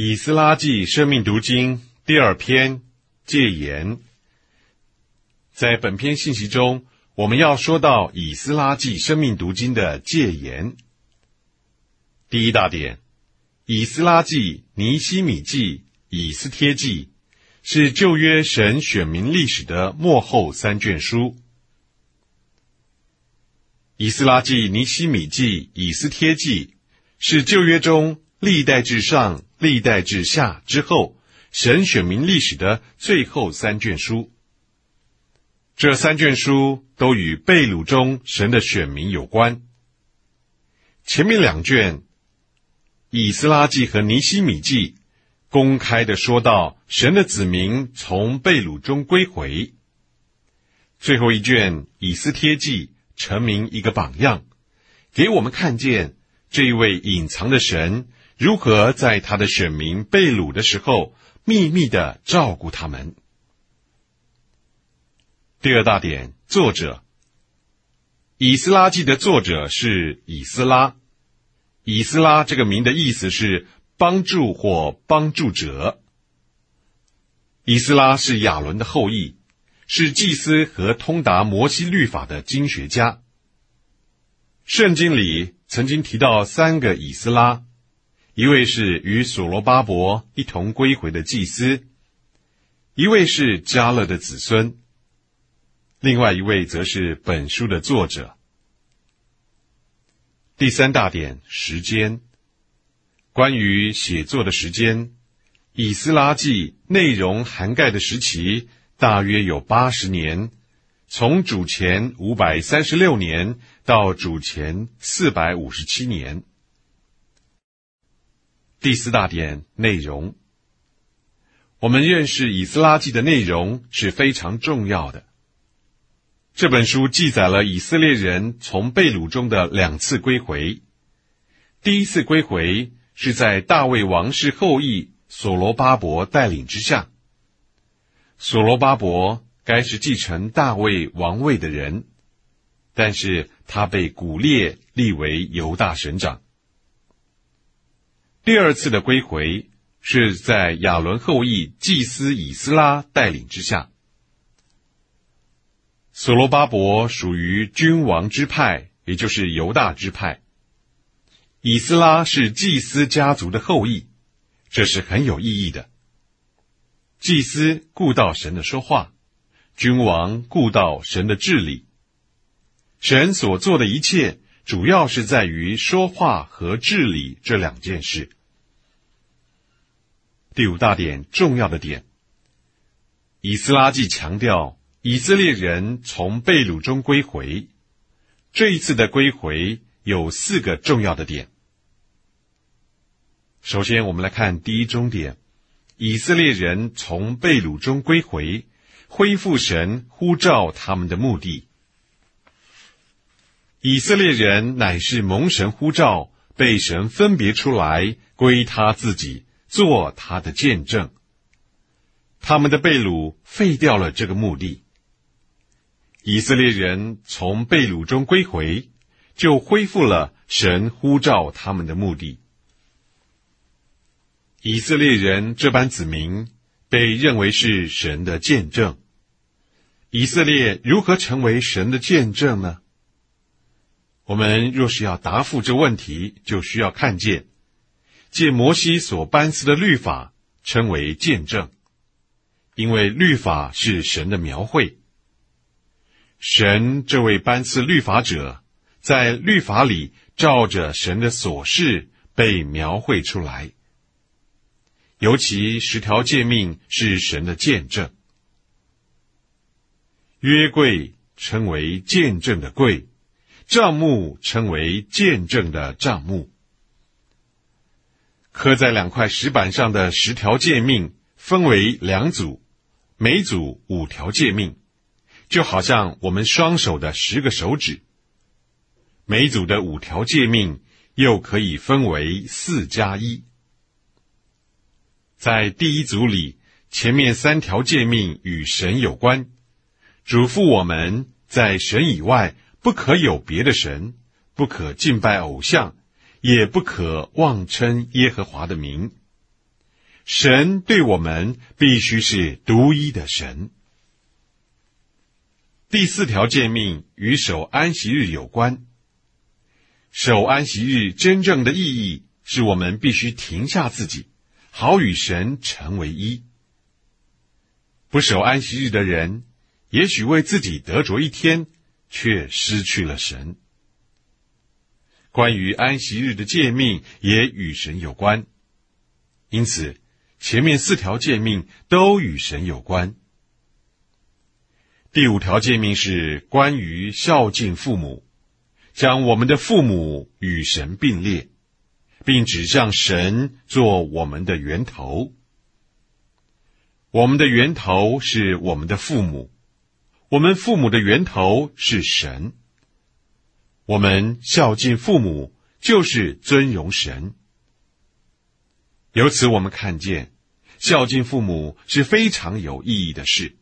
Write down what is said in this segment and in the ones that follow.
以斯拉记生命读经第二篇戒言，在本篇信息中，我们要说到以斯拉记生命读经的戒言。第一大点，以斯拉记、尼希米记、以斯帖记是旧约神选民历史的幕后三卷书。以斯拉记、尼希米记、以斯帖记是旧约中历代至上。历代之下之后，神选民历史的最后三卷书。这三卷书都与被掳中神的选民有关。前面两卷《以斯拉记》和《尼希米记》公开的说到神的子民从被掳中归回。最后一卷《以斯帖记》成名一个榜样，给我们看见这一位隐藏的神。如何在他的选民被掳的时候秘密的照顾他们？第二大点，作者《以斯拉记》的作者是以斯拉。以斯拉这个名的意思是帮助或帮助者。以斯拉是亚伦的后裔，是祭司和通达摩西律法的经学家。圣经里曾经提到三个以斯拉。一位是与所罗巴伯一同归回的祭司，一位是加勒的子孙，另外一位则是本书的作者。第三大点时间，关于写作的时间，《以斯拉记》内容涵盖的时期大约有八十年，从主前五百三十六年到主前四百五十七年。第四大点内容，我们认识以斯拉记的内容是非常重要的。这本书记载了以色列人从被掳中的两次归回。第一次归回是在大卫王室后裔所罗巴伯带领之下。所罗巴伯该是继承大卫王位的人，但是他被古列立为犹大省长。第二次的归回是在亚伦后裔祭司以斯拉带领之下。所罗巴伯属于君王之派，也就是犹大之派。以斯拉是祭司家族的后裔，这是很有意义的。祭司顾到神的说话，君王顾到神的治理。神所做的一切，主要是在于说话和治理这两件事。第五大点重要的点，以斯拉记强调以色列人从被掳中归回。这一次的归回有四个重要的点。首先，我们来看第一终点：以色列人从被掳中归回，恢复神呼召他们的目的。以色列人乃是蒙神呼召，被神分别出来归他自己。做他的见证，他们的被掳废掉了这个目的。以色列人从被掳中归回，就恢复了神呼召他们的目的。以色列人这般子民被认为是神的见证。以色列如何成为神的见证呢？我们若是要答复这问题，就需要看见。借摩西所颁赐的律法称为见证，因为律法是神的描绘。神这位颁赐律法者，在律法里照着神的所示被描绘出来。尤其十条诫命是神的见证，约柜称为见证的柜，帐幕称为见证的帐幕。刻在两块石板上的十条诫命分为两组，每组五条诫命，就好像我们双手的十个手指。每组的五条诫命又可以分为四加一。在第一组里，前面三条诫命与神有关，嘱咐我们在神以外不可有别的神，不可敬拜偶像。也不可妄称耶和华的名。神对我们必须是独一的神。第四条诫命与守安息日有关。守安息日真正的意义，是我们必须停下自己，好与神成为一。不守安息日的人，也许为自己得着一天，却失去了神。关于安息日的诫命也与神有关，因此前面四条诫命都与神有关。第五条诫命是关于孝敬父母，将我们的父母与神并列，并指向神做我们的源头。我们的源头是我们的父母，我们父母的源头是神。我们孝敬父母，就是尊荣神。由此，我们看见孝敬父母是非常有意义的事。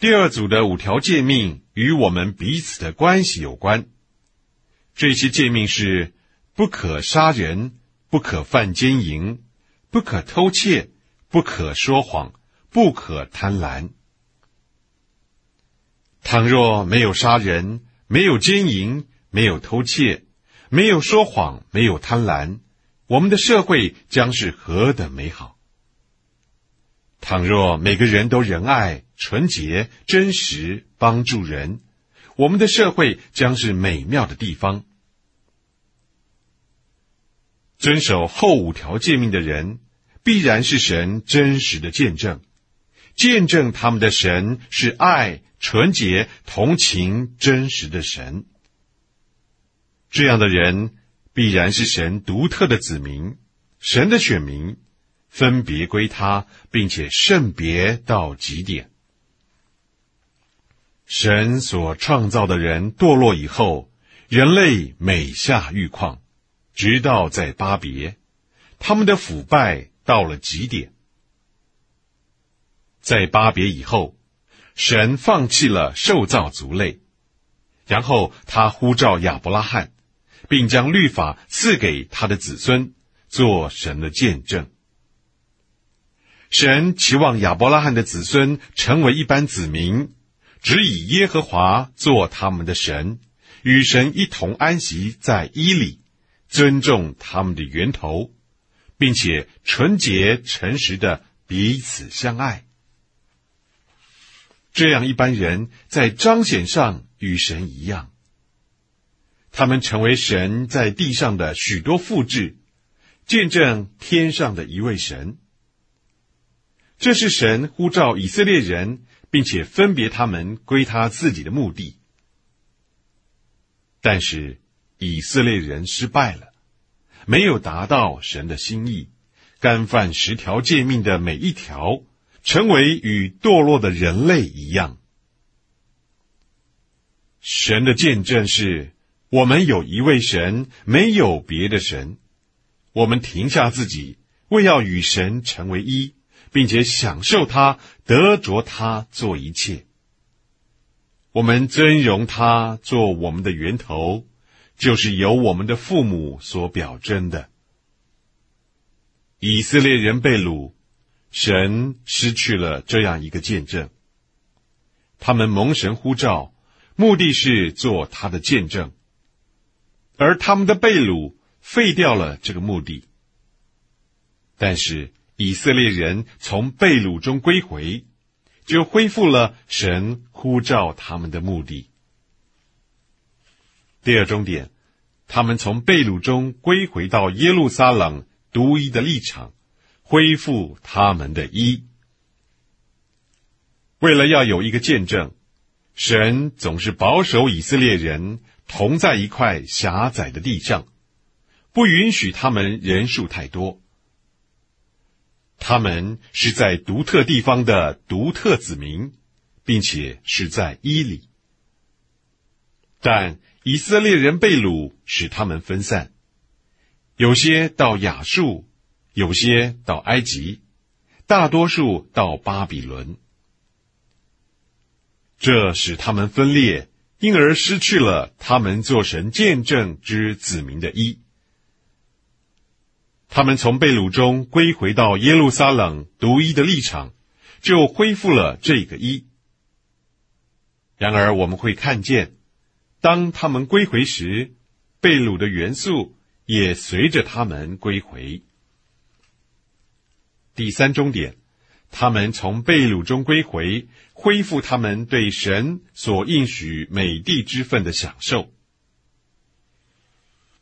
第二组的五条诫命与我们彼此的关系有关。这些诫命是：不可杀人，不可犯奸淫，不可偷窃，不可说谎，不可贪婪。倘若没有杀人，没有奸淫，没有偷窃，没有说谎，没有贪婪，我们的社会将是何等美好！倘若每个人都仁爱、纯洁、真实，帮助人，我们的社会将是美妙的地方。遵守后五条诫命的人，必然是神真实的见证，见证他们的神是爱、纯洁、同情、真实的神。这样的人，必然是神独特的子民，神的选民。分别归他，并且圣别到极点。神所创造的人堕落以后，人类每下愈况，直到在巴别，他们的腐败到了极点。在巴别以后，神放弃了受造族类，然后他呼召亚伯拉罕，并将律法赐给他的子孙，做神的见证。神期望亚伯拉罕的子孙成为一般子民，只以耶和华做他们的神，与神一同安息在伊里，尊重他们的源头，并且纯洁诚实的彼此相爱。这样一般人在彰显上与神一样，他们成为神在地上的许多复制，见证天上的一位神。这是神呼召以色列人，并且分别他们归他自己的目的。但是以色列人失败了，没有达到神的心意，干犯十条诫命的每一条，成为与堕落的人类一样。神的见证是：我们有一位神，没有别的神。我们停下自己，为要与神成为一。并且享受他，得着他做一切。我们尊荣他做我们的源头，就是由我们的父母所表征的。以色列人被掳，神失去了这样一个见证。他们蒙神呼召，目的是做他的见证，而他们的被掳废掉了这个目的。但是。以色列人从被掳中归回，就恢复了神呼召他们的目的。第二终点，他们从被掳中归回到耶路撒冷独一的立场，恢复他们的一。为了要有一个见证，神总是保守以色列人同在一块狭窄的地上，不允许他们人数太多。他们是在独特地方的独特子民，并且是在伊里。但以色列人被掳，使他们分散，有些到亚述，有些到埃及，大多数到巴比伦。这使他们分裂，因而失去了他们做神见证之子民的一。他们从被掳中归回到耶路撒冷独一的立场，就恢复了这个一。然而，我们会看见，当他们归回时，被掳的元素也随着他们归回。第三终点，他们从被掳中归回，恢复他们对神所应许美地之分的享受。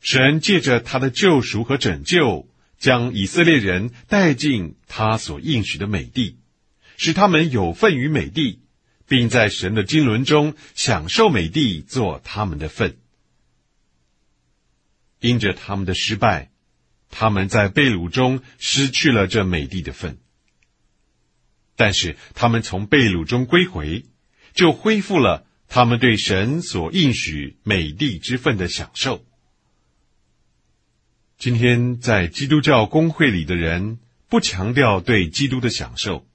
神借着他的救赎和拯救。将以色列人带进他所应许的美地，使他们有份于美地，并在神的经纶中享受美地做他们的份。因着他们的失败，他们在被掳中失去了这美地的份。但是他们从被掳中归回，就恢复了他们对神所应许美地之份的享受。今天在基督教公会里的人不强调对基督的享受，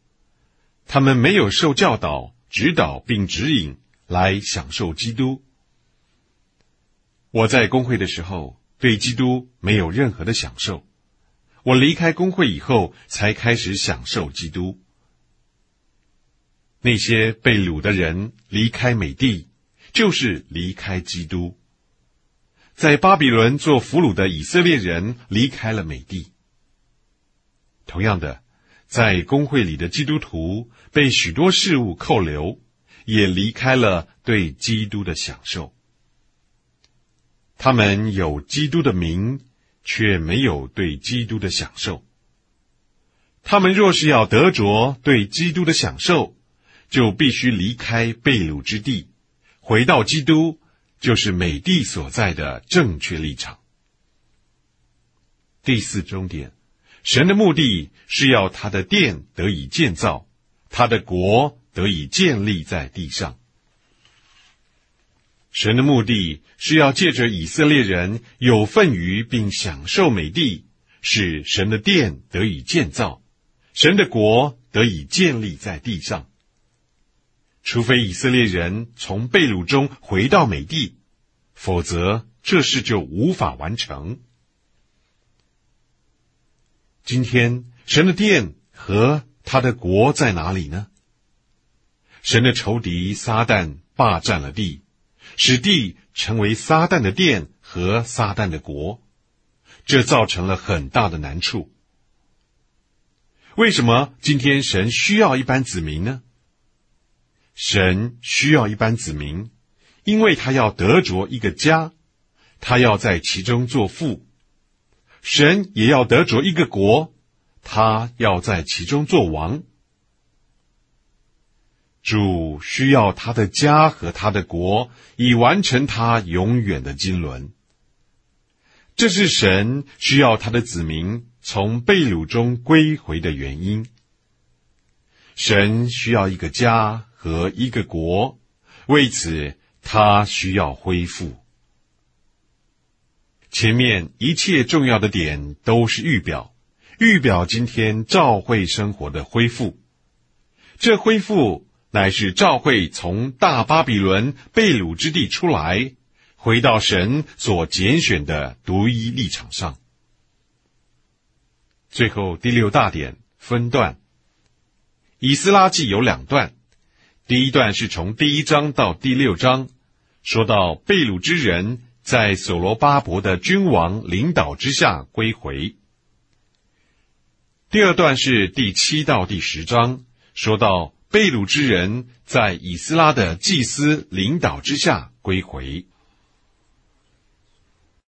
他们没有受教导、指导并指引来享受基督。我在公会的时候对基督没有任何的享受，我离开工会以后才开始享受基督。那些被掳的人离开美帝，就是离开基督。在巴比伦做俘虏的以色列人离开了美帝。同样的，在工会里的基督徒被许多事物扣留，也离开了对基督的享受。他们有基督的名，却没有对基督的享受。他们若是要得着对基督的享受，就必须离开被掳之地，回到基督。就是美帝所在的正确立场。第四终点，神的目的是要他的殿得以建造，他的国得以建立在地上。神的目的是要借着以色列人有份于并享受美地，使神的殿得以建造，神的国得以建立在地上。除非以色列人从被掳中回到美地，否则这事就无法完成。今天神的殿和他的国在哪里呢？神的仇敌撒旦霸占了地，使地成为撒旦的殿和撒旦的国，这造成了很大的难处。为什么今天神需要一般子民呢？神需要一般子民，因为他要得着一个家，他要在其中做父；神也要得着一个国，他要在其中做王。主需要他的家和他的国，以完成他永远的经纶。这是神需要他的子民从被掳中归回的原因。神需要一个家。和一个国，为此他需要恢复。前面一切重要的点都是预表，预表今天照会生活的恢复。这恢复乃是召会从大巴比伦被掳之地出来，回到神所拣选的独一立场上。最后第六大点分段，以斯拉记有两段。第一段是从第一章到第六章，说到被掳之人在所罗巴伯的君王领导之下归回。第二段是第七到第十章，说到被掳之人在以斯拉的祭司领导之下归回。